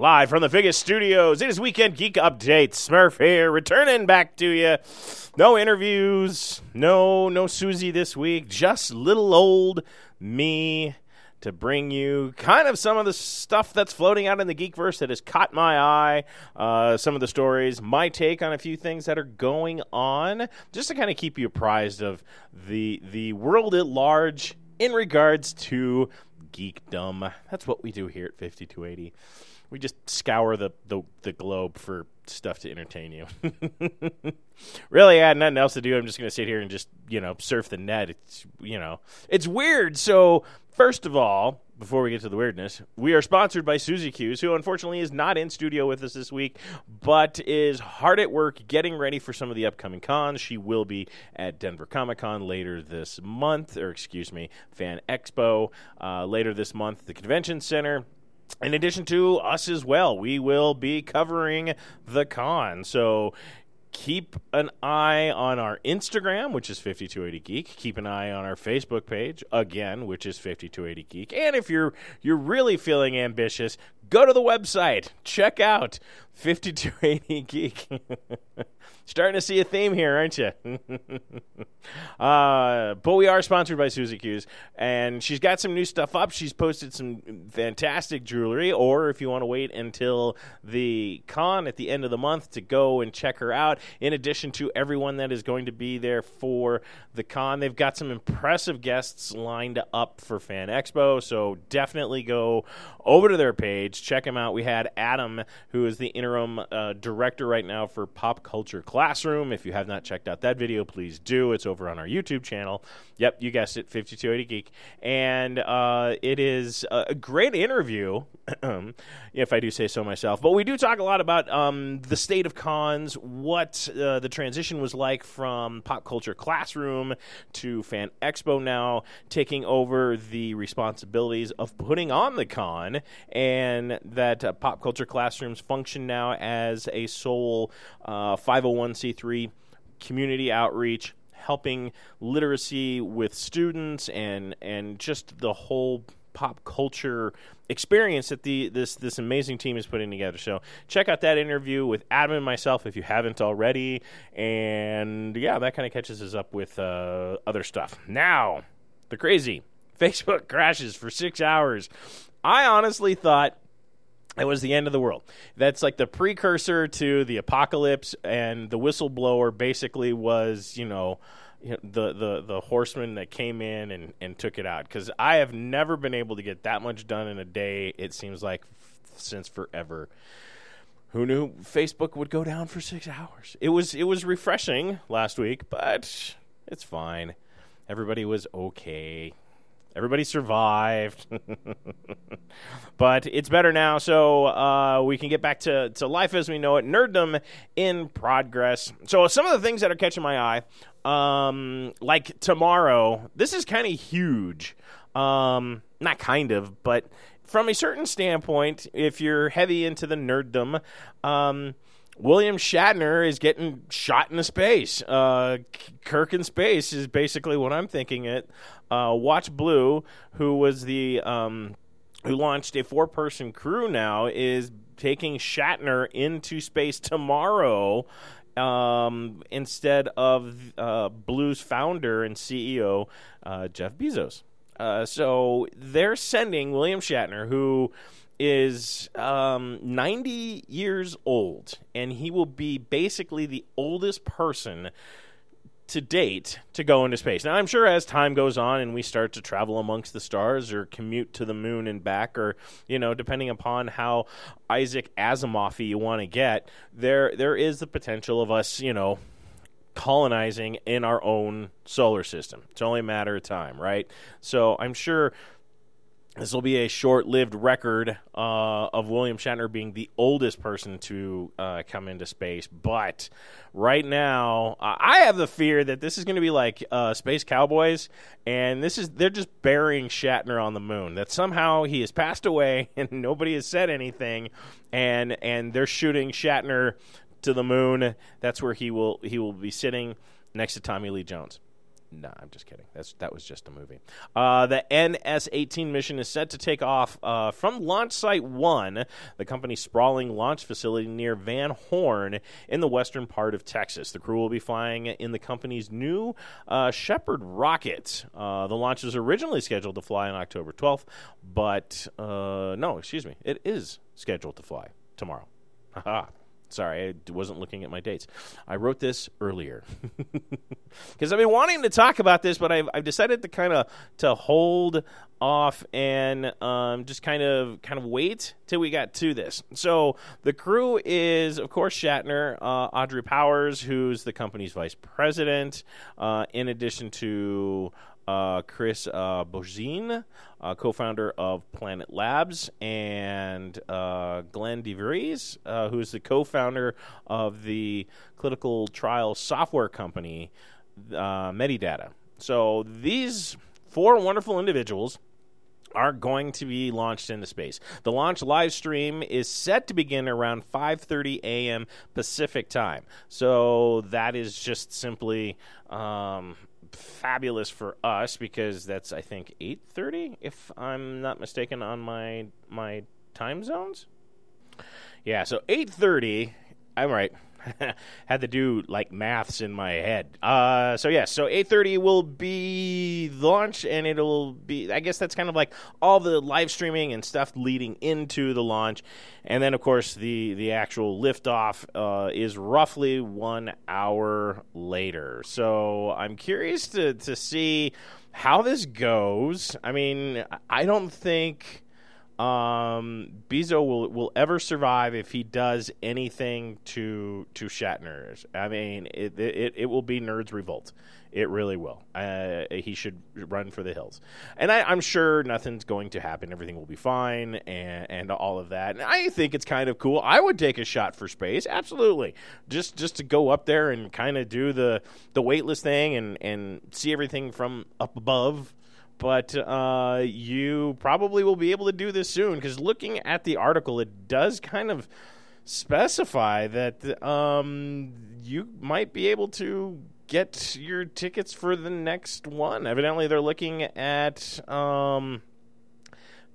Live from the Vegas studios, it is Weekend Geek Update. Smurf here, returning back to you. No interviews, no no Susie this week, just little old me to bring you kind of some of the stuff that's floating out in the geekverse that has caught my eye, uh, some of the stories, my take on a few things that are going on, just to kind of keep you apprised of the the world at large in regards to geekdom. That's what we do here at 5280 we just scour the, the, the globe for stuff to entertain you. really, I had nothing else to do. I'm just going to sit here and just, you know, surf the net. It's, you know, it's weird. So, first of all, before we get to the weirdness, we are sponsored by Susie Q's, who unfortunately is not in studio with us this week, but is hard at work getting ready for some of the upcoming cons. She will be at Denver Comic Con later this month, or excuse me, Fan Expo uh, later this month, the convention center in addition to us as well, we will be covering the con. So keep an eye on our Instagram, which is 5280 Geek. Keep an eye on our Facebook page, again, which is 5280 Geek. And if you're you're really feeling ambitious, go to the website. Check out 5280 Geek. Starting to see a theme here, aren't you? uh, but we are sponsored by Susie Q's, and she's got some new stuff up. She's posted some fantastic jewelry, or if you want to wait until the con at the end of the month to go and check her out, in addition to everyone that is going to be there for the con, they've got some impressive guests lined up for Fan Expo, so definitely go over to their page, check him out. We had Adam, who is the interim uh, director right now for Pop Culture Classroom. If you have not checked out that video, please do. It's over on our YouTube channel. Yep, you guessed it, 5280 Geek. And uh, it is a great interview, if I do say so myself. But we do talk a lot about um, the state of cons, what uh, the transition was like from Pop Culture Classroom to Fan Expo now, taking over the responsibilities of putting on the con, and that uh, Pop Culture Classrooms function now as a sole 501 501c3 community outreach, helping literacy with students and and just the whole pop culture experience that the this this amazing team is putting together. So check out that interview with Adam and myself if you haven't already, and yeah, that kind of catches us up with uh, other stuff. Now, the crazy Facebook crashes for six hours. I honestly thought it was the end of the world. That's like the precursor to the apocalypse, and the whistleblower basically was, you know, the the the horseman that came in and and took it out. Because I have never been able to get that much done in a day. It seems like since forever. Who knew Facebook would go down for six hours? It was it was refreshing last week, but it's fine. Everybody was okay. Everybody survived. but it's better now, so uh, we can get back to, to life as we know it. Nerddom in progress. So, some of the things that are catching my eye, um, like tomorrow, this is kind of huge. Um, not kind of, but from a certain standpoint, if you're heavy into the nerddom, um, William Shatner is getting shot into space. Uh, Kirk in space is basically what I'm thinking. It. Uh, Watch Blue, who was the um, who launched a four person crew now, is taking Shatner into space tomorrow. Um, instead of uh, Blue's founder and CEO uh, Jeff Bezos. Uh, so they're sending William Shatner, who is um, 90 years old, and he will be basically the oldest person to date to go into space. Now, I'm sure as time goes on and we start to travel amongst the stars or commute to the moon and back, or you know, depending upon how Isaac Asimov you want to get, there there is the potential of us, you know, colonizing in our own solar system. It's only a matter of time, right? So I'm sure this will be a short-lived record uh, of William Shatner being the oldest person to uh, come into space. But right now, I have the fear that this is going to be like uh, Space Cowboys, and this is they're just burying Shatner on the moon. That somehow he has passed away, and nobody has said anything, and and they're shooting Shatner to the moon. That's where he will he will be sitting next to Tommy Lee Jones. No, I'm just kidding. That's that was just a movie. Uh, the NS-18 mission is set to take off uh, from Launch Site One, the company's sprawling launch facility near Van Horn in the western part of Texas. The crew will be flying in the company's new uh, Shepard rocket. Uh, the launch was originally scheduled to fly on October 12th, but uh, no, excuse me, it is scheduled to fly tomorrow. Sorry, I wasn't looking at my dates. I wrote this earlier because I've been wanting to talk about this, but I've, I've decided to kind of to hold off and um, just kind of kind of wait till we got to this. So the crew is, of course, Shatner, uh, Audrey Powers, who's the company's vice president, uh, in addition to uh, Chris uh, Bogine, uh, co-founder of Planet Labs, and uh, Glenn DeVries, uh, who is the co-founder of the clinical trial software company uh, Medidata. So these four wonderful individuals are going to be launched into space. The launch live stream is set to begin around 5:30 a.m. Pacific time. So that is just simply um, fabulous for us because that's I think 8:30 if I'm not mistaken on my my time zones. Yeah, so 8:30, I'm right. had to do like maths in my head. Uh, so yeah, so 8:30 will be launch, and it'll be. I guess that's kind of like all the live streaming and stuff leading into the launch, and then of course the the actual liftoff uh, is roughly one hour later. So I'm curious to to see how this goes. I mean, I don't think um, will will ever survive if he does anything to to Shatner. I mean, it it, it will be Nerds Revolt. It really will. Uh, he should run for the hills, and I, am sure nothing's going to happen. Everything will be fine, and and all of that. And I think it's kind of cool. I would take a shot for space, absolutely. Just just to go up there and kind of do the the weightless thing and and see everything from up above but uh, you probably will be able to do this soon because looking at the article, it does kind of specify that um, you might be able to get your tickets for the next one. Evidently, they're looking at. Um,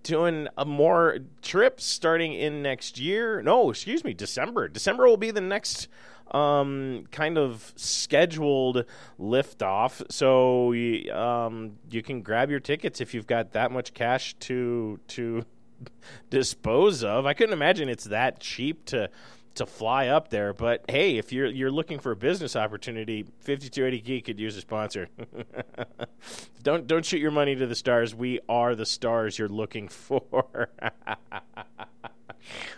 doing a more trips starting in next year. No, excuse me, December. December will be the next um, kind of scheduled liftoff. So um, you can grab your tickets if you've got that much cash to to dispose of. I couldn't imagine it's that cheap to to fly up there. But hey, if you're you're looking for a business opportunity, 5280 Geek could use a sponsor. don't don't shoot your money to the stars. We are the stars you're looking for.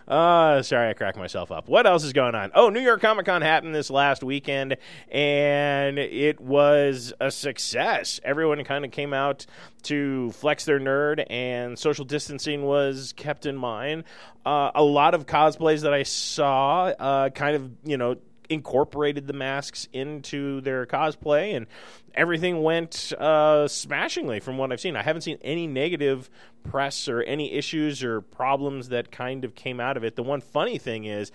Uh, sorry, I cracked myself up. What else is going on? Oh, New York Comic Con happened this last weekend, and it was a success. Everyone kind of came out to flex their nerd, and social distancing was kept in mind. Uh, a lot of cosplays that I saw uh, kind of, you know, incorporated the masks into their cosplay, and everything went uh, smashingly from what I've seen. I haven't seen any negative press or any issues or problems that kind of came out of it. The one funny thing is,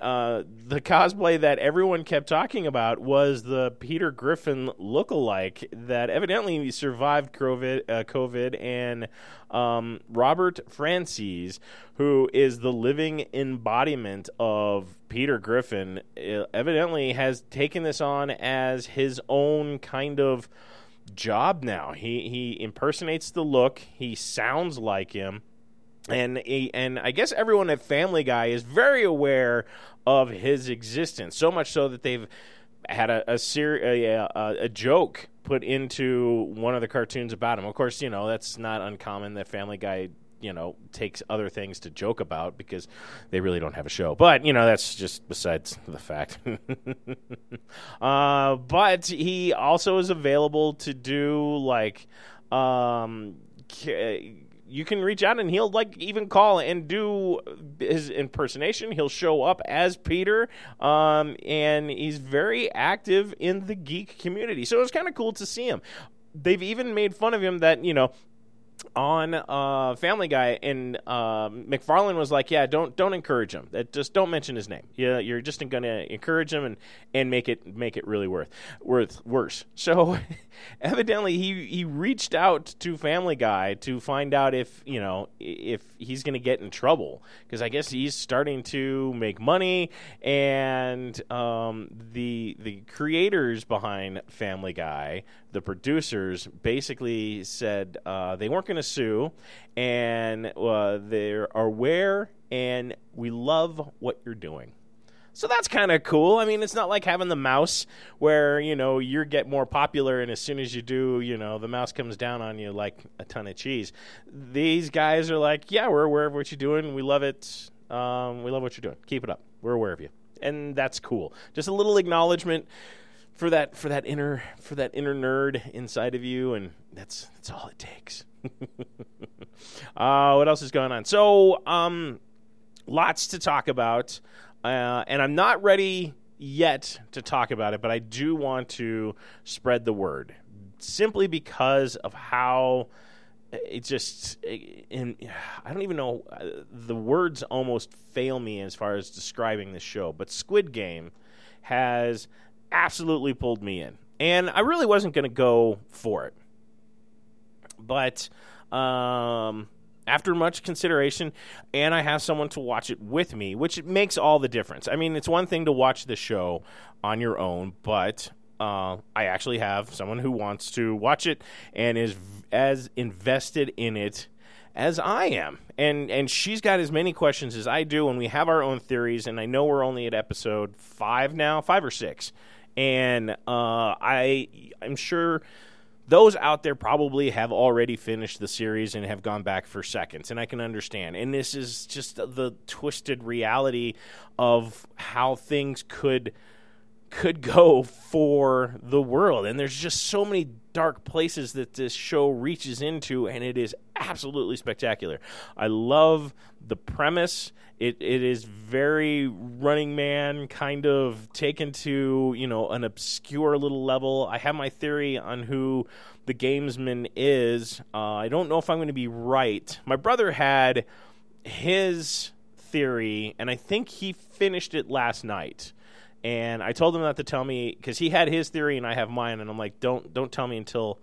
uh, the cosplay that everyone kept talking about was the Peter Griffin look-alike that evidently survived COVID, uh, COVID and um, Robert Francis, who is the living embodiment of Peter Griffin, evidently has taken this on as his own kind of job now. He he impersonates the look. He sounds like him and and I guess everyone at Family Guy is very aware of his existence. So much so that they've had a a, ser- a, a, a joke put into one of the cartoons about him. Of course, you know that's not uncommon that Family Guy you know takes other things to joke about because they really don't have a show. But you know that's just besides the fact. uh, but he also is available to do like um, you can reach out and he'll like even call and do his impersonation. He'll show up as Peter, um, and he's very active in the geek community. So it was kind of cool to see him. They've even made fun of him that you know on uh, Family Guy, and uh, MacFarlane was like, "Yeah, don't don't encourage him. That just don't mention his name. Yeah, you're just going to encourage him and and make it make it really worth worth worse." So, evidently, he he reached out to Family Guy to find out if you know if he's going to get in trouble because I guess he's starting to make money, and um, the the creators behind Family Guy, the producers, basically said uh, they weren't going to sue, and uh, they're aware, and we love what you're doing. So that's kind of cool. I mean, it's not like having the mouse where, you know, you get more popular and as soon as you do, you know, the mouse comes down on you like a ton of cheese. These guys are like, yeah, we're aware of what you're doing. We love it. Um, we love what you're doing. Keep it up. We're aware of you. And that's cool. Just a little acknowledgement for that for that inner for that inner nerd inside of you and that's that's all it takes. uh, what else is going on? So, um, lots to talk about, uh, and I'm not ready yet to talk about it, but I do want to spread the word simply because of how it just in I don't even know uh, the words almost fail me as far as describing this show, but Squid Game has absolutely pulled me in. And I really wasn't going to go for it. But um, after much consideration, and I have someone to watch it with me, which makes all the difference. I mean, it's one thing to watch the show on your own, but uh, I actually have someone who wants to watch it and is v- as invested in it as I am. And and she's got as many questions as I do, and we have our own theories. And I know we're only at episode five now, five or six, and uh, I I'm sure those out there probably have already finished the series and have gone back for seconds, and I can understand. And this is just the twisted reality of how things could could go for the world. And there's just so many dark places that this show reaches into, and it is absolutely spectacular. I love the premise. It it is very Running Man kind of taken to you know an obscure little level. I have my theory on who the gamesman is. Uh, I don't know if I'm going to be right. My brother had his theory, and I think he finished it last night and I told him not to tell me because he had his theory and I have mine, and I'm like, don't don't tell me until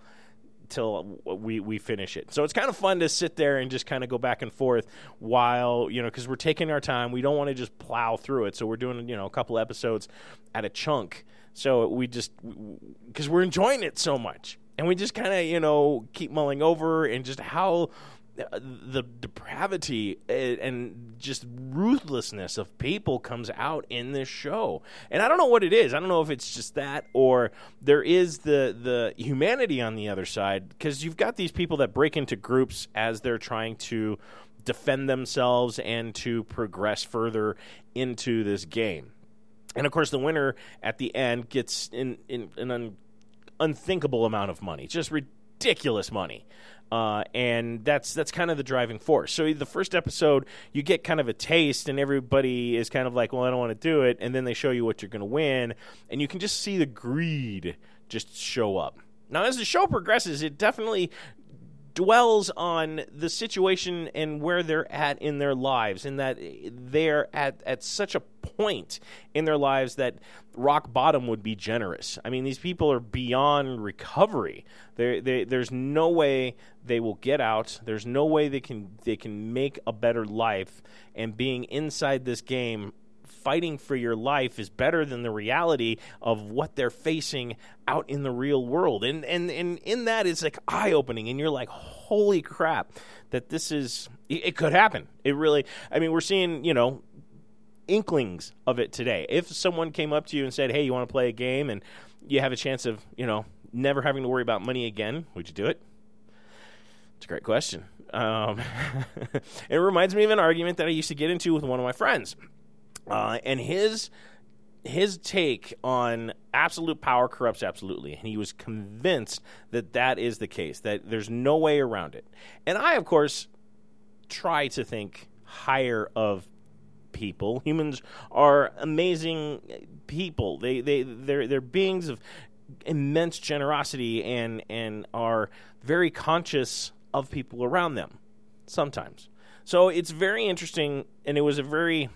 till we we finish it. So it's kind of fun to sit there and just kind of go back and forth while you know because we're taking our time. We don't want to just plow through it, so we're doing you know a couple episodes at a chunk. So we just because we're enjoying it so much, and we just kind of you know keep mulling over and just how the depravity and just ruthlessness of people comes out in this show. And I don't know what it is. I don't know if it's just that or there is the the humanity on the other side because you've got these people that break into groups as they're trying to defend themselves and to progress further into this game. And of course the winner at the end gets in, in an un, unthinkable amount of money. Just ridiculous money. Uh, and that's that's kind of the driving force. So the first episode, you get kind of a taste, and everybody is kind of like, "Well, I don't want to do it," and then they show you what you're going to win, and you can just see the greed just show up. Now, as the show progresses, it definitely dwells on the situation and where they're at in their lives, and that they're at, at such a point in their lives that rock bottom would be generous. I mean, these people are beyond recovery. They, there's no way they will get out. There's no way they can they can make a better life. And being inside this game fighting for your life is better than the reality of what they're facing out in the real world. And and and in that it's like eye opening and you're like, holy crap, that this is it, it could happen. It really I mean, we're seeing, you know, inklings of it today. If someone came up to you and said, "Hey, you want to play a game?" and you have a chance of, you know, never having to worry about money again, would you do it? It's a great question. Um, it reminds me of an argument that I used to get into with one of my friends. Uh, and his his take on absolute power corrupts absolutely and he was convinced that that is the case that there's no way around it and i of course try to think higher of people. Humans are amazing people. They they they're they're beings of immense generosity and and are very conscious of people around them sometimes. So it's very interesting and it was a very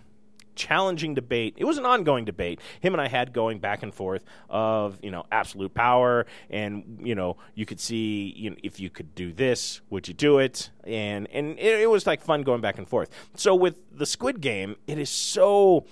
challenging debate. It was an ongoing debate. Him and I had going back and forth of you know absolute power, and you know you could see you know, if you could do this, would you do it? And and it, it was like fun going back and forth. So with the Squid Game, it is so.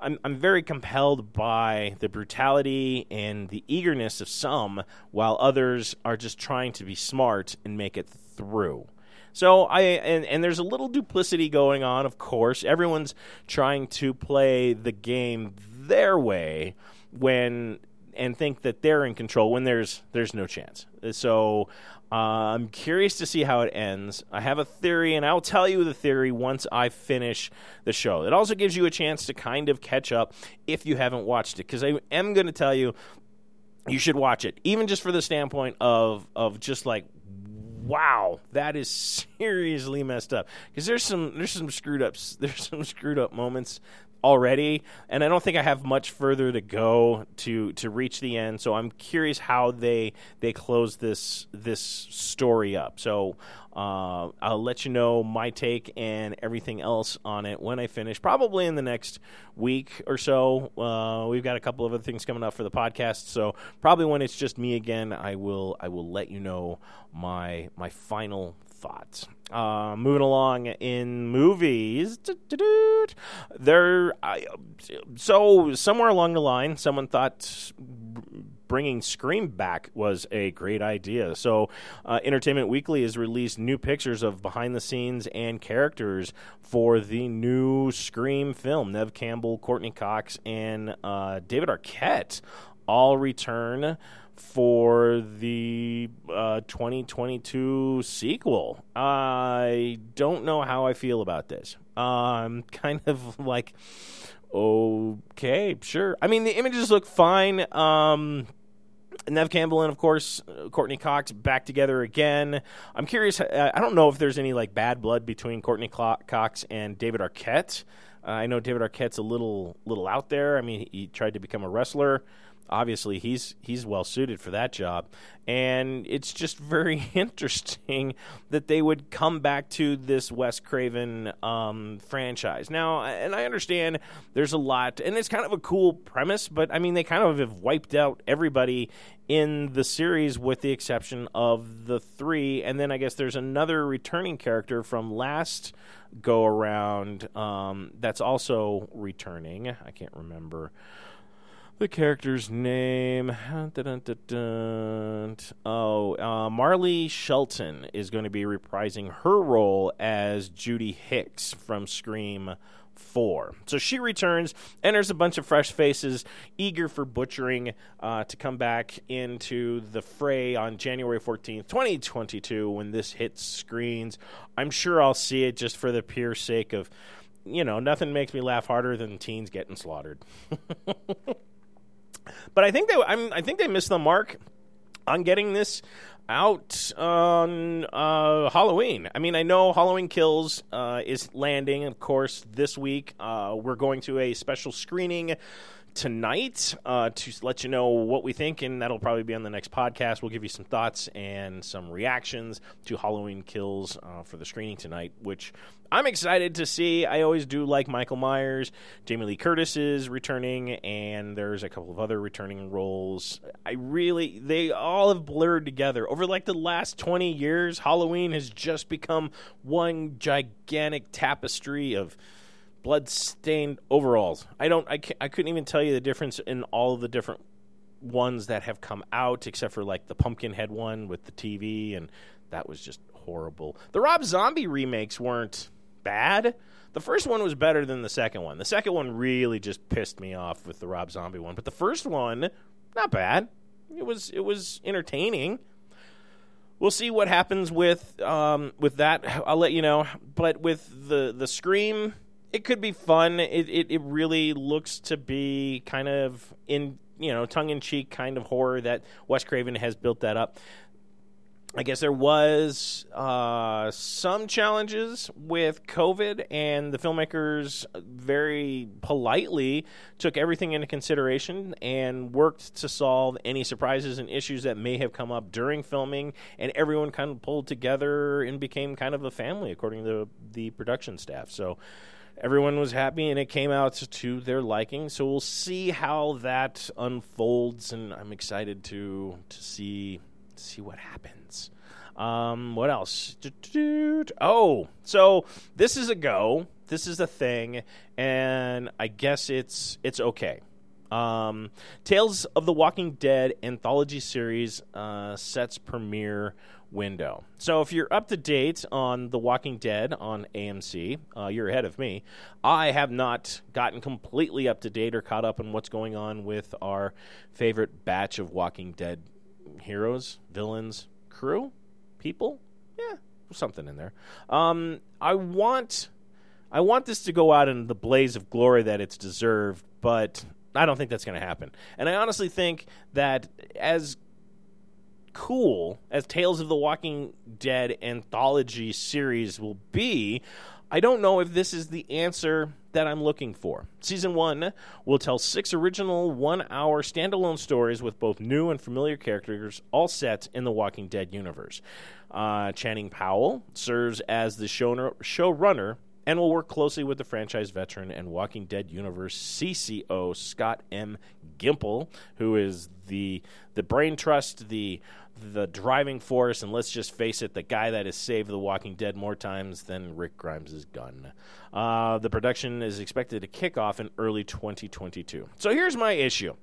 I'm, I'm very compelled by the brutality and the eagerness of some, while others are just trying to be smart and make it through. So I and, and there's a little duplicity going on, of course. Everyone's trying to play the game their way when and think that they're in control when there's there's no chance. So uh, I'm curious to see how it ends. I have a theory, and I'll tell you the theory once I finish the show. It also gives you a chance to kind of catch up if you haven't watched it, because I am going to tell you you should watch it, even just for the standpoint of of just like wow, that is seriously messed up. Because there's some there's some screwed ups there's some screwed up moments already, and I don't think I have much further to go to to reach the end. So I'm curious how they they close this this story up. So uh, I'll let you know my take and everything else on it when I finish, probably in the next week or so. Uh, we've got a couple of other things coming up for the podcast, so probably when it's just me again, I will I will let you know my my final thoughts. Uh, moving along in movies, there. So somewhere along the line, someone thought bringing Scream back was a great idea. So, uh, Entertainment Weekly has released new pictures of behind the scenes and characters for the new Scream film. Neve Campbell, Courteney Cox, and uh, David Arquette all return for the uh, 2022 sequel. I don't know how I feel about this. I'm kind of like, okay, sure. I mean, the images look fine. Um, Neve Campbell and of course Courteney Cox back together again. I'm curious. Uh, I don't know if there's any like bad blood between Courteney Cox and David Arquette. Uh, I know David Arquette's a little little out there. I mean, he, he tried to become a wrestler obviously he's he's well suited for that job. And it's just very interesting that they would come back to this Wes Craven um, franchise. Now and I understand there's a lot and it's kind of a cool premise but I mean they kind of have wiped out everybody in the series with the exception of the three. And then I guess there's another returning character from last go around um, that's also returning. I can't remember the character's name. Oh, uh, Marley Shelton is going to be reprising her role as Judy Hicks from Scream 4. So she returns, and there's a bunch of fresh faces eager for butchering uh, to come back into the fray on January 14th, 2022, when this hits screens. I'm sure I'll see it just for the pure sake of, you know, nothing makes me laugh harder than teens getting slaughtered. But I think they I'm, I think they missed the mark on getting this out on uh, Halloween. I mean, I know Halloween Kills uh, is landing, of course, this week. Uh, we're going to a special screening tonight uh, to let you know what we think, and that'll probably be on the next podcast. We'll give you some thoughts and some reactions to Halloween Kills uh, for the screening tonight, which I'm excited to see. I always do like Michael Myers. Jamie Lee Curtis is returning, and there's a couple of other returning roles. I really, they all have blurred together. Over like the last 20 years, Halloween has just become one gigantic tapestry of blood-stained overalls. I don't. I, I couldn't even tell you the difference in all of the different ones that have come out, except for like the Pumpkinhead one with the TV, and that was just horrible. The Rob Zombie remakes weren't bad. The first one was better than the second one. The second one really just pissed me off with the Rob Zombie one, but the first one, not bad. It was it was entertaining. We'll see what happens with um, with that. I'll let you know. But with the the Scream it could be fun. It, it, it really looks to be kind of in you know tongue in cheek kind of horror that Wes Craven has built that up. I guess there was uh, some challenges with COVID, and the filmmakers very politely took everything into consideration and worked to solve any surprises and issues that may have come up during filming. And everyone kind of pulled together and became kind of a family, according to the production staff. So everyone was happy, and it came out to their liking. So we'll see how that unfolds, and I'm excited to to see see what happens. Um, what else? Oh, so this is a go. This is a thing, and I guess it's it's okay. Um, Tales of the Walking Dead anthology series uh, sets premiere window. So if you're up to date on The Walking Dead on AMC, uh, you're ahead of me. I have not gotten completely up to date or caught up on what's going on with our favorite batch of Walking Dead heroes, villains, crew, people. Yeah, something in there. Um, I want, I want this to go out in the blaze of glory that it's deserved, but I don't think that's going to happen. And I honestly think that as cool as Tales of the Walking Dead anthology series will be, I don't know if this is the answer that I'm looking for. Season 1 will tell six original one hour standalone stories with both new and familiar characters, all set in the Walking Dead universe. Uh, Channing Powell serves as the showrunner and will work closely with the franchise veteran and Walking Dead universe CCO Scott M. Gimple, who is the the brain trust, the the driving force, and let's just face it, the guy that has saved The Walking Dead more times than Rick Grimes' gun. Uh, the production is expected to kick off in early 2022. So here's my issue.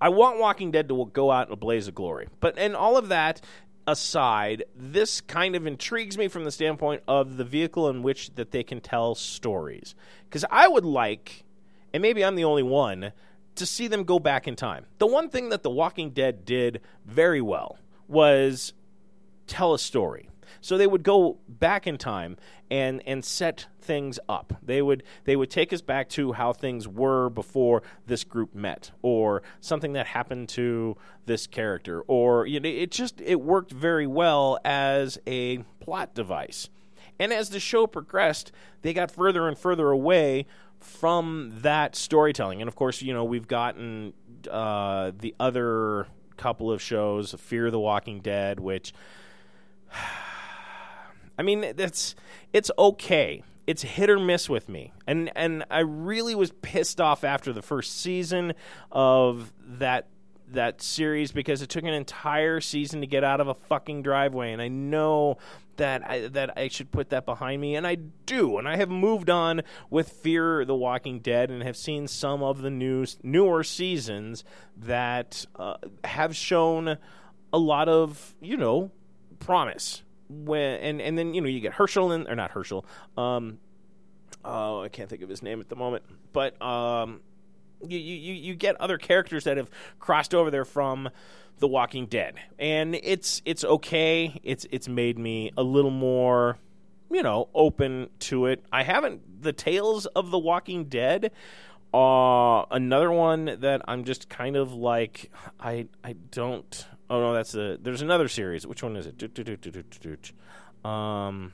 I want Walking Dead to go out in a blaze of glory. But in all of that aside, this kind of intrigues me from the standpoint of the vehicle in which that they can tell stories. Because I would like, and maybe I'm the only one, to see them go back in time. The one thing that The Walking Dead did very well was tell a story. So they would go back in time and and set things up. They would they would take us back to how things were before this group met, or something that happened to this character, or you know, it just it worked very well as a plot device. And as the show progressed, they got further and further away from that storytelling. And of course, you know, we've gotten uh, the other couple of shows, Fear of the Walking Dead, which I mean, that's it's okay. It's hit or miss with me. And and I really was pissed off after the first season of that that series because it took an entire season to get out of a fucking driveway and I know that I, that I should put that behind me, and I do. And I have moved on with Fear the Walking Dead, and have seen some of the new newer seasons that uh, have shown a lot of you know promise. When and and then you know you get Hershel in or not Hershel. Um, oh, I can't think of his name at the moment, but um, you you you get other characters that have crossed over there from the Walking Dead, and it's it's okay. It's it's made me a little more, you know, open to it. I haven't the Tales of the Walking Dead. Uh, another one that I'm just kind of like I I don't. Oh no, that's a. There's another series. Which one is it? Um,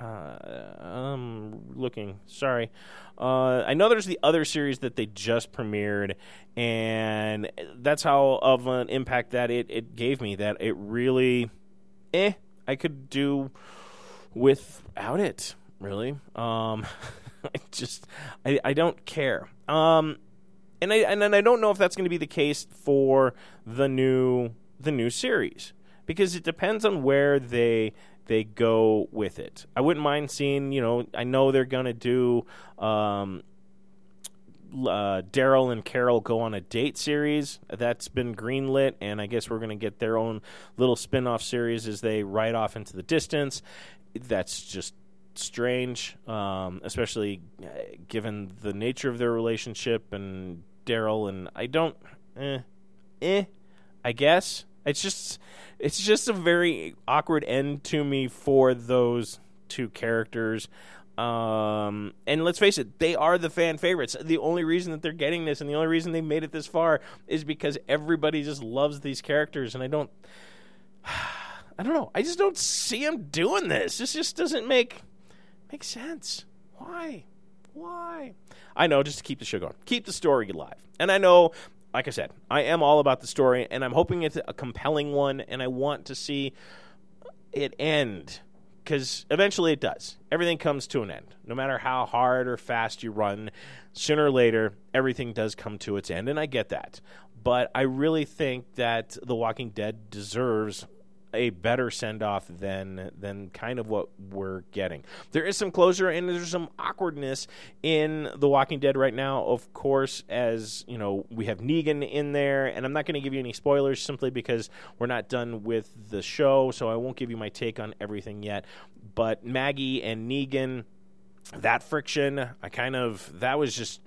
uh, I'm looking. Sorry. Uh, I know there's the other series that they just premiered, and that's how of an impact that it, it gave me. That it really, eh, I could do without it. Really, um, I just I, I don't care. Um, and I and I don't know if that's going to be the case for the new the new series because it depends on where they they go with it. I wouldn't mind seeing, you know, I know they're going to do um, uh, Daryl and Carol go on a date series. That's been greenlit, and I guess we're going to get their own little spin off series as they ride off into the distance. That's just strange, um, especially uh, given the nature of their relationship and Daryl. And I don't, eh, eh, I guess. It's just it's just a very awkward end to me for those two characters. Um, and let's face it, they are the fan favorites. The only reason that they're getting this and the only reason they made it this far is because everybody just loves these characters. And I don't, I don't know. I just don't see them doing this. This just doesn't make make sense. Why? Why? I know, just to keep the show going, keep the story alive. And I know, like I said, I am all about the story, and I'm hoping it's a compelling one, and I want to see it end because eventually it does. Everything comes to an end. No matter how hard or fast you run, sooner or later, everything does come to its end, and I get that. But I really think that The Walking Dead deserves a better send off than than kind of what we're getting. There is some closure and there's some awkwardness in The Walking Dead right now. Of course, as you know, we have Negan in there, and I'm not going to give you any spoilers simply because we're not done with the show, so I won't give you my take on everything yet. But Maggie and Negan, that friction, I kind of that was just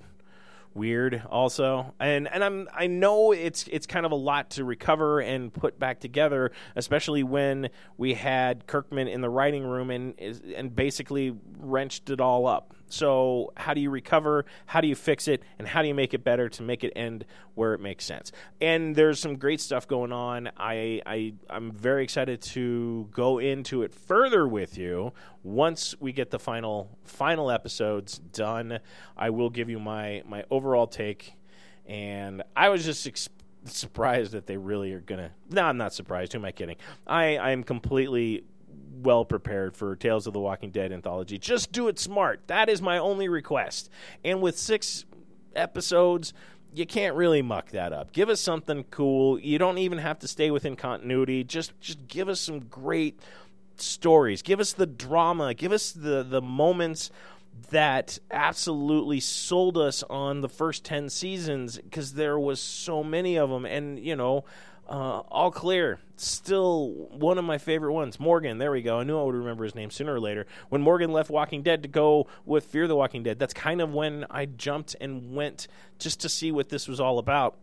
weird also. And and I'm I know it's it's kind of a lot to recover and put back together especially when we had Kirkman in the writing room and and basically wrenched it all up so, how do you recover? How do you fix it? And how do you make it better to make it end where it makes sense? And there's some great stuff going on. I, I I'm very excited to go into it further with you once we get the final final episodes done. I will give you my my overall take. And I was just ex- surprised that they really are gonna. No, I'm not surprised. Who am I kidding? I I am completely well prepared for Tales of the Walking Dead anthology. Just do it smart. That is my only request. And with six episodes, you can't really muck that up. Give us something cool. You don't even have to stay within continuity. Just just give us some great stories. Give us the drama. Give us the the moments that absolutely sold us on the first 10 seasons because there was so many of them and you know uh, all clear. Still one of my favorite ones. Morgan, there we go. I knew I would remember his name sooner or later. When Morgan left Walking Dead to go with Fear the Walking Dead, that's kind of when I jumped and went just to see what this was all about.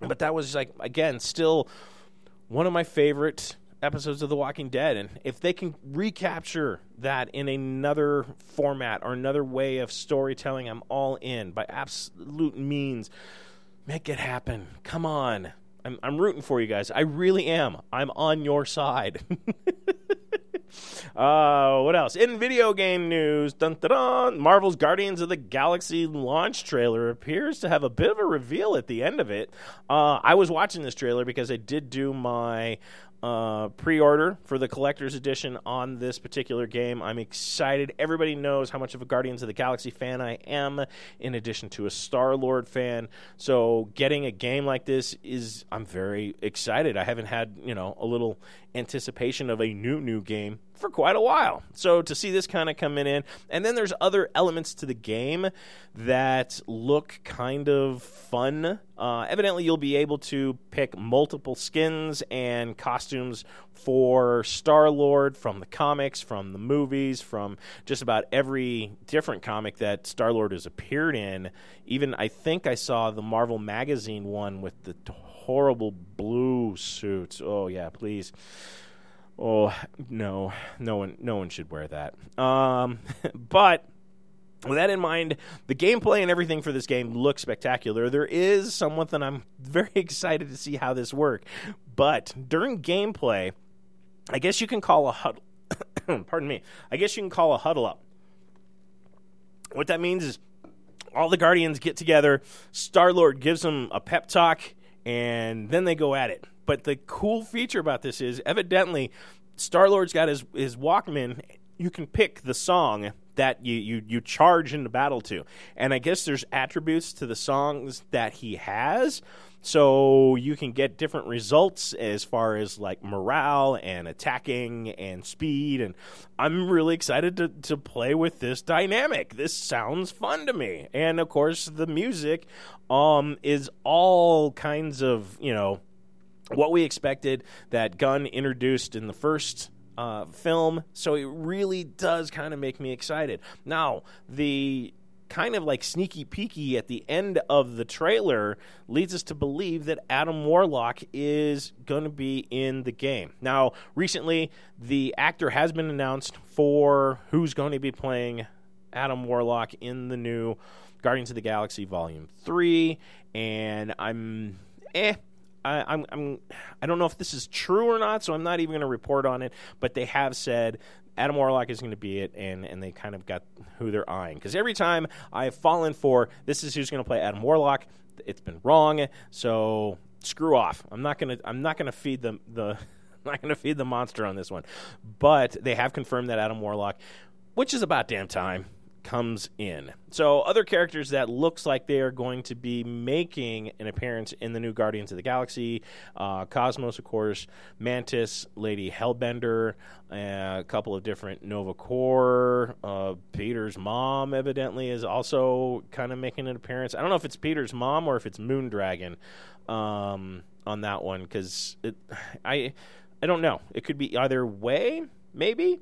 But that was like, again, still one of my favorite episodes of The Walking Dead. And if they can recapture that in another format or another way of storytelling, I'm all in by absolute means. Make it happen. Come on. I'm, I'm rooting for you guys. I really am. I'm on your side. uh, what else? In video game news, dun, dun, dun, Marvel's Guardians of the Galaxy launch trailer appears to have a bit of a reveal at the end of it. Uh, I was watching this trailer because I did do my uh, pre-order for the collector's edition on this particular game. I'm excited. Everybody knows how much of a Guardians of the Galaxy fan I am, in addition to a Star Lord fan. So getting a game like this is I'm very excited. I haven't had you know a little anticipation of a new new game for quite a while. So to see this kind of coming in, and then there's other elements to the game that look kind of fun. Uh, evidently, you'll be able to pick multiple skins and costumes for Star Lord from the comics, from the movies, from just about every different comic that Star Lord has appeared in. Even I think I saw the Marvel Magazine one with the horrible blue suits. Oh yeah, please. Oh no, no one, no one should wear that. Um, but with that in mind, the gameplay and everything for this game looks spectacular. There is something I'm very excited to see how this work. But during gameplay, I guess you can call a huddle. pardon me. I guess you can call a huddle up. What that means is all the Guardians get together. Star Lord gives them a pep talk, and then they go at it. But the cool feature about this is evidently Star Lord's got his his Walkman. You can pick the song that you, you you charge into battle to, and I guess there's attributes to the songs that he has. So you can get different results as far as like morale and attacking and speed. And I'm really excited to, to play with this dynamic. This sounds fun to me. And of course, the music um, is all kinds of, you know, what we expected that Gunn introduced in the first uh, film. So it really does kind of make me excited. Now, the kind of like sneaky peeky at the end of the trailer leads us to believe that Adam Warlock is going to be in the game. Now, recently, the actor has been announced for who's going to be playing Adam Warlock in the new Guardians of the Galaxy Volume 3, and I'm eh I, I'm, I'm I don't know if this is true or not, so I'm not even going to report on it. But they have said Adam Warlock is going to be it, and and they kind of got who they're eyeing. Because every time I've fallen for this is who's going to play Adam Warlock, it's been wrong. So screw off. I'm not gonna I'm not gonna feed the the I'm not gonna feed the monster on this one. But they have confirmed that Adam Warlock, which is about damn time comes in. So other characters that looks like they are going to be making an appearance in the new Guardians of the Galaxy, uh, Cosmos, of course, Mantis, Lady Hellbender, uh, a couple of different Nova Corps. Uh, Peter's mom evidently is also kind of making an appearance. I don't know if it's Peter's mom or if it's Moondragon um, on that one because I I don't know. It could be either way, maybe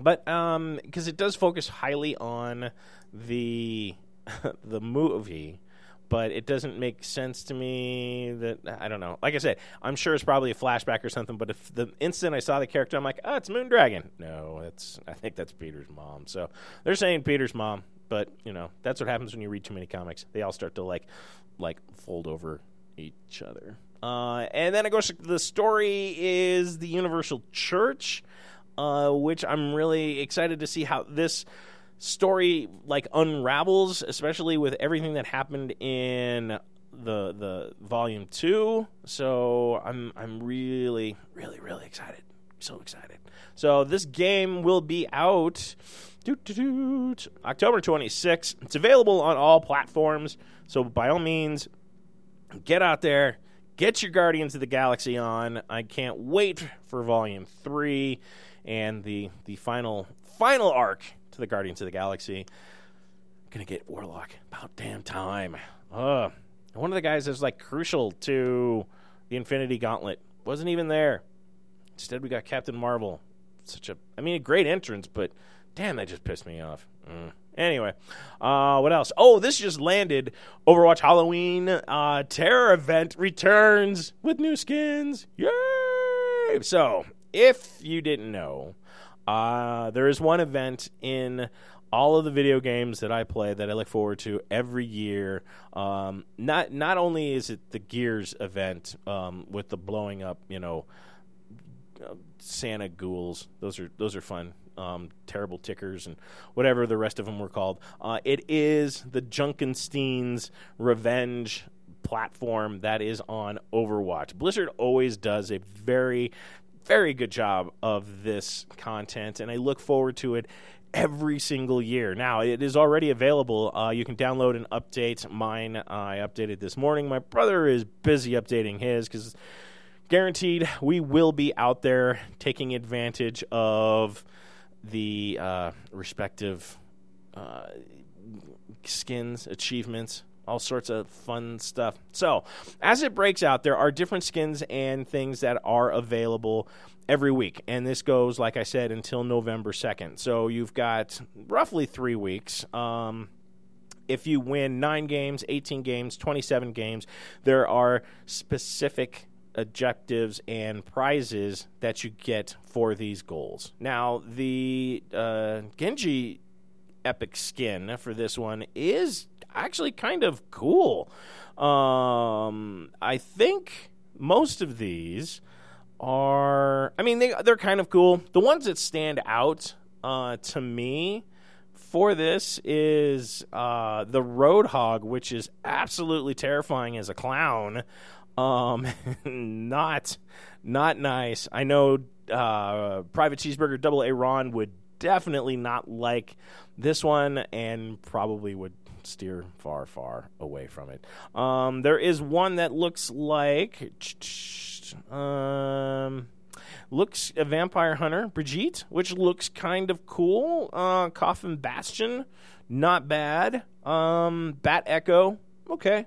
but um because it does focus highly on the the movie but it doesn't make sense to me that I don't know. Like I said, I'm sure it's probably a flashback or something. But if the instant I saw the character, I'm like, oh, it's Moondragon. No, that's I think that's Peter's mom. So they're saying Peter's mom, but you know that's what happens when you read too many comics. They all start to like like fold over each other. Uh, and then it goes. The story is the Universal Church uh, which I'm really excited to see how this story like unravels, especially with everything that happened in the the volume two. So I'm I'm really really really excited. So excited. So this game will be out October 26th. It's available on all platforms. So by all means, get out there, get your Guardians of the Galaxy on. I can't wait for volume three and the the final final arc to the Guardians of the Galaxy. Gonna get Warlock about damn time. Uh, one of the guys that's like crucial to the Infinity Gauntlet wasn't even there. Instead, we got Captain Marvel. Such a, I mean, a great entrance, but damn, that just pissed me off. Mm. Anyway, uh, what else? Oh, this just landed. Overwatch Halloween uh, Terror event returns with new skins. Yay! So if you didn't know, uh, there is one event in all of the video games that I play that I look forward to every year. Um, not not only is it the Gears event um, with the blowing up, you know, Santa ghouls. Those are those are fun. Um, terrible tickers and whatever the rest of them were called. Uh, it is the Junkenstein's Revenge platform that is on Overwatch. Blizzard always does a very very good job of this content, and I look forward to it every single year. Now, it is already available. Uh, you can download and update mine. I updated this morning. My brother is busy updating his because guaranteed we will be out there taking advantage of the uh, respective uh, skins, achievements, all sorts of fun stuff. So, as it breaks out, there are different skins and things that are available every week. And this goes, like I said, until November 2nd. So, you've got roughly three weeks. Um, if you win nine games, 18 games, 27 games, there are specific objectives and prizes that you get for these goals. Now, the uh, Genji epic skin for this one is actually kind of cool. Um, I think most of these are. I mean, they they're kind of cool. The ones that stand out uh, to me for this is uh, the Roadhog, which is absolutely terrifying as a clown. Um, not not nice. I know uh, Private Cheeseburger Double A Ron would definitely not like this one and probably would steer far, far away from it. Um, there is one that looks like um, looks a vampire hunter, Brigitte, which looks kind of cool. Uh, Coffin Bastion, not bad. Um, Bat Echo, okay.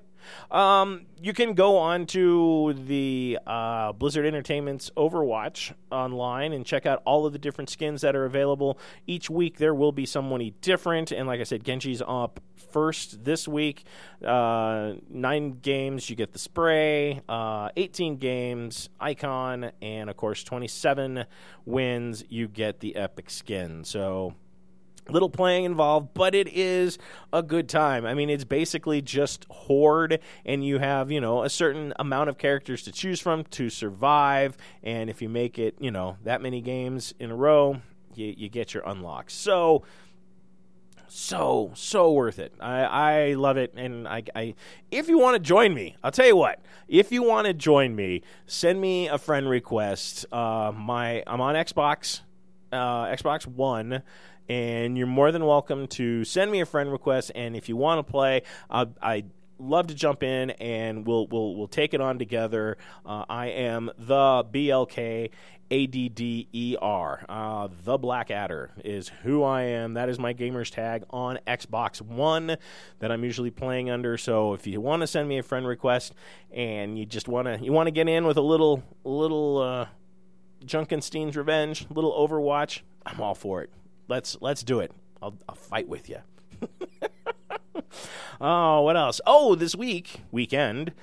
Um, you can go on to the uh, Blizzard Entertainment's Overwatch online and check out all of the different skins that are available. Each week there will be someone different, and like I said, Genji's up first this week. Uh, nine games, you get the spray. Uh, 18 games, icon, and of course, 27 wins, you get the epic skin. So little playing involved, but it is a good time. I mean, it's basically just Horde, and you have, you know, a certain amount of characters to choose from to survive. And if you make it, you know, that many games in a row, you, you get your unlocks. So, so so worth it. I, I love it, and I, I if you want to join me, I'll tell you what. If you want to join me, send me a friend request. Uh, my I'm on Xbox, uh, Xbox One, and you're more than welcome to send me a friend request. And if you want to play, uh, I love to jump in and we'll we'll we'll take it on together. Uh, I am the BLK ADDER. Uh, the Blackadder is who I am. That is my gamer's tag on Xbox One that I'm usually playing under. So if you want to send me a friend request and you just want to you want to get in with a little little uh, Junkenstein's Revenge, little Overwatch, I'm all for it let's let's do it. I'll, I'll fight with you. oh, what else? Oh, this week weekend,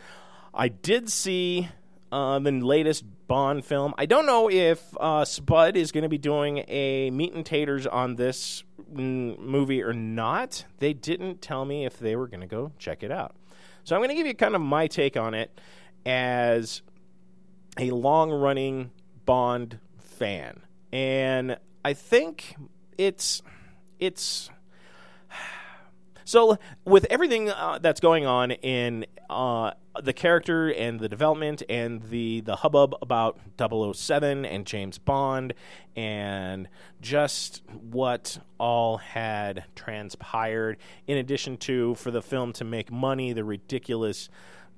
I did see uh, the latest Bond film. I don't know if uh, Spud is going to be doing a meat and taters on this mm, movie or not. They didn't tell me if they were going to go check it out. So I'm going to give you kind of my take on it as a long running Bond fan. And I think it's it's so with everything uh, that's going on in uh, the character and the development and the the hubbub about 007 and James Bond and just what all had transpired in addition to for the film to make money the ridiculous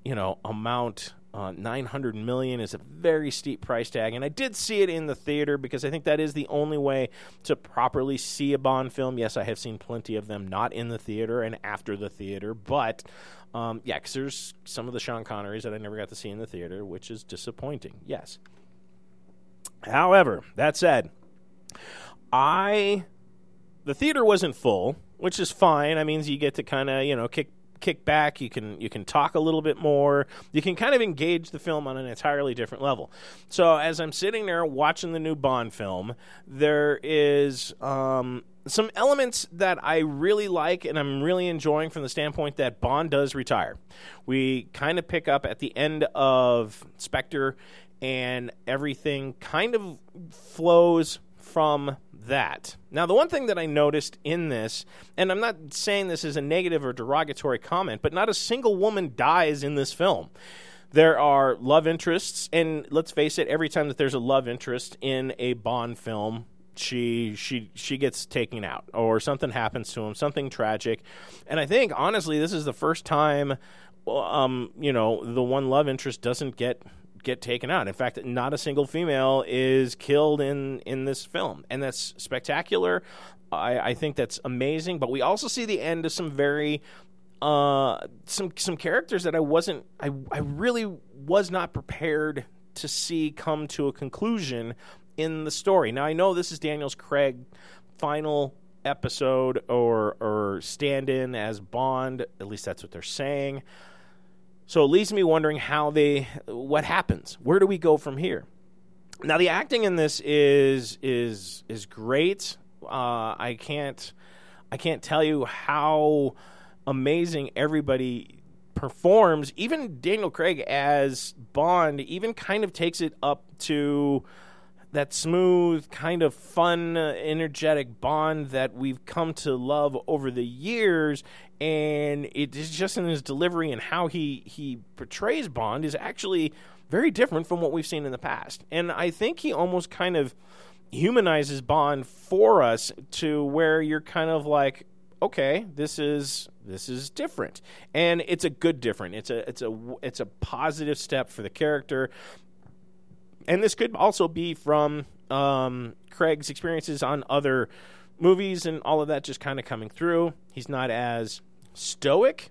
you know amount uh, 900 million is a very steep price tag, and I did see it in the theater because I think that is the only way to properly see a Bond film. Yes, I have seen plenty of them not in the theater and after the theater, but um, yeah, because there's some of the Sean Connerys that I never got to see in the theater, which is disappointing. Yes. However, that said, I the theater wasn't full, which is fine. I means you get to kind of you know kick kick back. You can you can talk a little bit more. You can kind of engage the film on an entirely different level. So as I'm sitting there watching the new Bond film, there is um, some elements that I really like and I'm really enjoying from the standpoint that Bond does retire. We kind of pick up at the end of Spectre, and everything kind of flows from that. Now, the one thing that I noticed in this, and I'm not saying this is a negative or derogatory comment, but not a single woman dies in this film. There are love interests, and let's face it, every time that there's a love interest in a Bond film, she she she gets taken out or something happens to him, something tragic. And I think honestly, this is the first time um, you know, the one love interest doesn't get get taken out. In fact, not a single female is killed in in this film, and that's spectacular. I, I think that's amazing. But we also see the end of some very uh, some some characters that I wasn't I I really was not prepared to see come to a conclusion in the story. Now I know this is Daniel's Craig final episode or or stand in as Bond. At least that's what they're saying. So it leaves me wondering how they, what happens? Where do we go from here? Now the acting in this is is is great. Uh, I can't I can't tell you how amazing everybody performs. Even Daniel Craig as Bond even kind of takes it up to that smooth, kind of fun, uh, energetic Bond that we've come to love over the years. And it is just in his delivery and how he, he portrays Bond is actually very different from what we've seen in the past. And I think he almost kind of humanizes Bond for us to where you're kind of like, okay, this is this is different, and it's a good different. It's a it's a it's a positive step for the character and this could also be from um, Craig's experiences on other movies and all of that just kind of coming through. He's not as stoic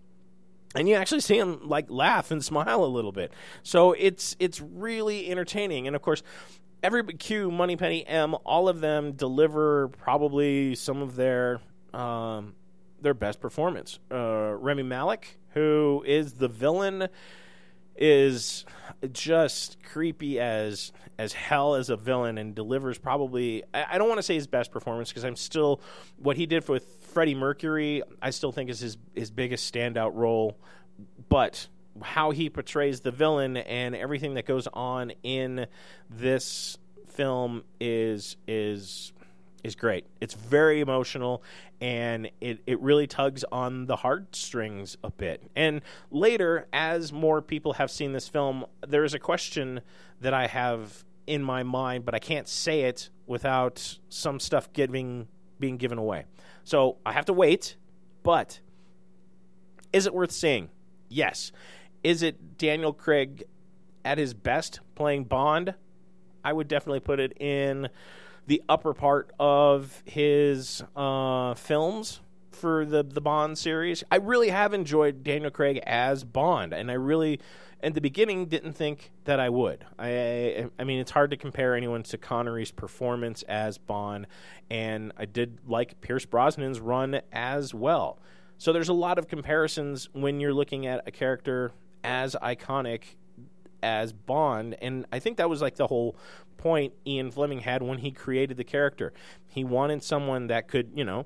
and you actually see him like laugh and smile a little bit. So it's it's really entertaining. And of course, every Q, Moneypenny, M, all of them deliver probably some of their um, their best performance. Uh, Rami Malek, who is the villain is just creepy as as hell as a villain and delivers probably I, I don't want to say his best performance because I'm still what he did with Freddie Mercury I still think is his his biggest standout role. But how he portrays the villain and everything that goes on in this film is is is great. It's very emotional and it, it really tugs on the heartstrings a bit. And later, as more people have seen this film, there is a question that I have in my mind, but I can't say it without some stuff giving being given away. So I have to wait, but is it worth seeing? Yes. Is it Daniel Craig at his best playing Bond? I would definitely put it in the upper part of his uh, films for the the Bond series. I really have enjoyed Daniel Craig as Bond, and I really, in the beginning, didn't think that I would. I I mean, it's hard to compare anyone to Connery's performance as Bond, and I did like Pierce Brosnan's run as well. So there's a lot of comparisons when you're looking at a character as iconic as Bond, and I think that was like the whole point Ian Fleming had when he created the character. He wanted someone that could, you know,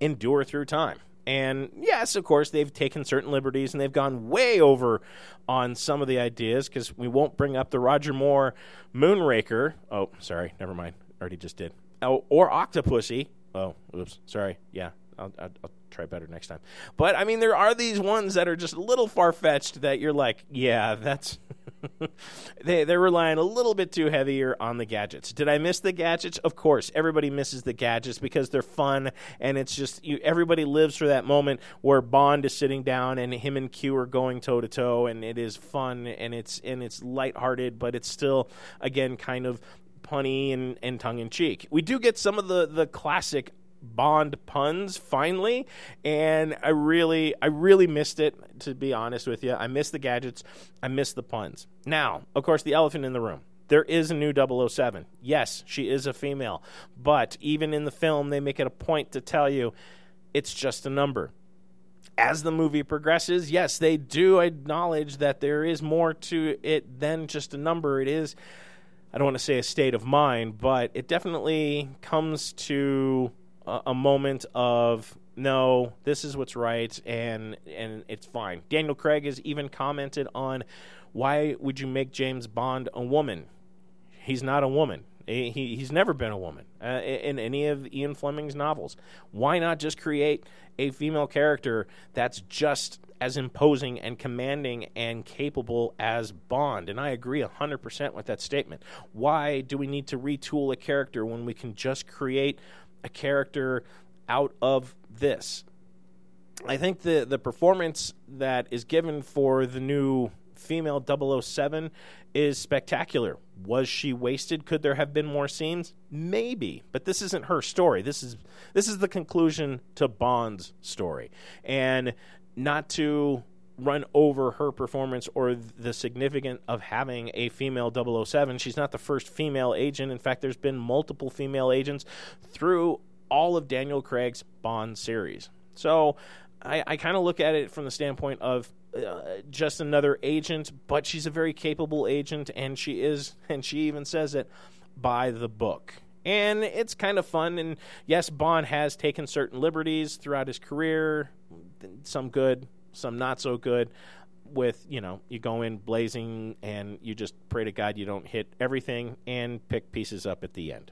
endure through time. And yes, of course, they've taken certain liberties and they've gone way over on some of the ideas because we won't bring up the Roger Moore Moonraker. Oh, sorry, never mind. Already just did. Oh, or Octopussy. Oh, oops, sorry. Yeah, I'll, I'll, try better next time. But I mean, there are these ones that are just a little far fetched that you're like, yeah, that's. they they're relying a little bit too heavier on the gadgets. Did I miss the gadgets? Of course, everybody misses the gadgets because they're fun and it's just you, everybody lives for that moment where Bond is sitting down and him and Q are going toe to toe and it is fun and it's and it's lighthearted, but it's still again kind of punny and, and tongue in cheek. We do get some of the the classic Bond puns finally, and I really, I really missed it. To be honest with you, I missed the gadgets, I missed the puns. Now, of course, the elephant in the room. There is a new 007. Yes, she is a female, but even in the film, they make it a point to tell you it's just a number. As the movie progresses, yes, they do acknowledge that there is more to it than just a number. It is, I don't want to say a state of mind, but it definitely comes to a, moment of no, this is what's right, and and it's fine. Daniel Craig has even commented on why would you make James Bond a woman? He's not a woman. He, he's never been a woman uh, in any of Ian Fleming's novels. Why not just create a female character that's just as imposing and commanding and capable as Bond? And I agree 100% with that statement. Why do we need to retool a character when we can just create a character out of this. I think the the performance that is given for the new female 007 is spectacular. Was she wasted? Could there have been more scenes? Maybe, but this isn't her story. This is this is the conclusion to Bond's story. And not to run over her performance or the significance of having a female 007. She's not the first female agent. In fact, there's been multiple female agents through all of Daniel Craig's Bond series. So I, I kind of look at it from the standpoint of uh, just another agent, but she's a very capable agent, and she is, and she even says it by the book. And it's kind of fun. And yes, Bond has taken certain liberties throughout his career, some good, some not so good. With you know, you go in blazing and you just pray to God you don't hit everything and pick pieces up at the end.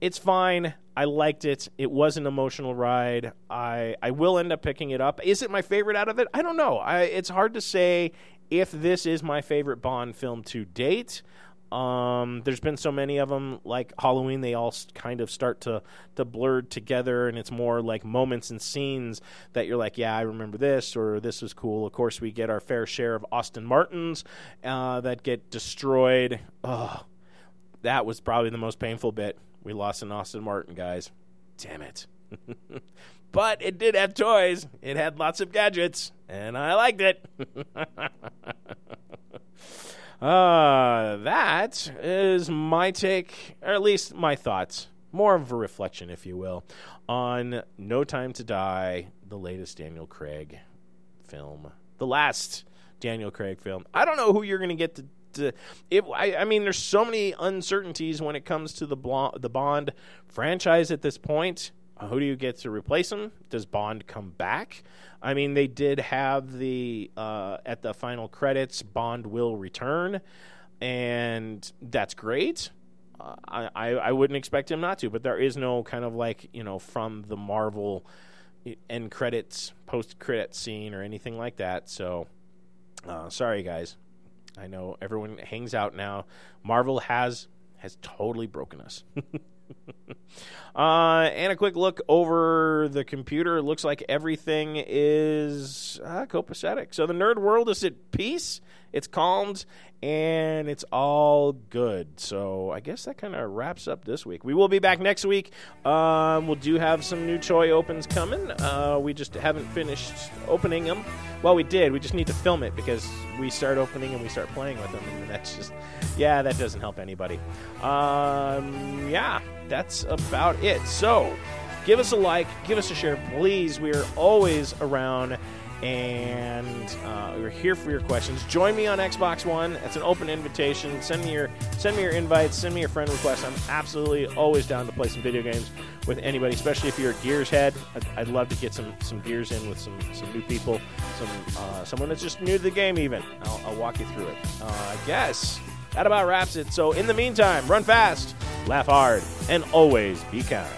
It's fine. I liked it. It was an emotional ride. I I will end up picking it up. Is it my favorite out of it? I don't know. I, it's hard to say if this is my favorite Bond film to date. Um, there's been so many of them, like Halloween. They all kind of start to to blur together, and it's more like moments and scenes that you're like, yeah, I remember this, or this was cool. Of course, we get our fair share of Aston Martins uh, that get destroyed. Oh, that was probably the most painful bit. We lost an Aston Martin, guys. Damn it. but it did have toys. It had lots of gadgets, and I liked it. Uh, that is my take, or at least my thoughts, more of a reflection, if you will, on No Time to Die, the latest Daniel Craig film, the last Daniel Craig film. I don't know who you're going to get to. to it, I, I mean, there's so many uncertainties when it comes to the the Bond franchise at this point. Who do you get to replace him? Does Bond come back? I mean, they did have the uh, at the final credits, Bond will return, and that's great. Uh, I, I I wouldn't expect him not to, but there is no kind of like you know from the Marvel end credits, post credit scene, or anything like that. So, uh, sorry guys. I know everyone hangs out now. Marvel has has totally broken us. uh, and a quick look over the computer. It looks like everything is uh, copacetic. So the nerd world is at peace. It's calmed and it's all good. So I guess that kind of wraps up this week. We will be back next week. Um, we'll do have some new Choi opens coming. Uh, we just haven't finished opening them. Well, we did. We just need to film it because we start opening and we start playing with them, and that's just yeah, that doesn't help anybody. Um, yeah, that's about it. So give us a like, give us a share, please. We are always around and uh, we're here for your questions. Join me on Xbox One. That's an open invitation. Send me your send me your invites. Send me your friend requests. I'm absolutely always down to play some video games with anybody, especially if you're a Gears head. I'd, I'd love to get some some Gears in with some some new people, some uh, someone that's just new to the game. Even I'll, I'll walk you through it. Uh, I guess that about wraps it. So in the meantime, run fast, laugh hard, and always be kind.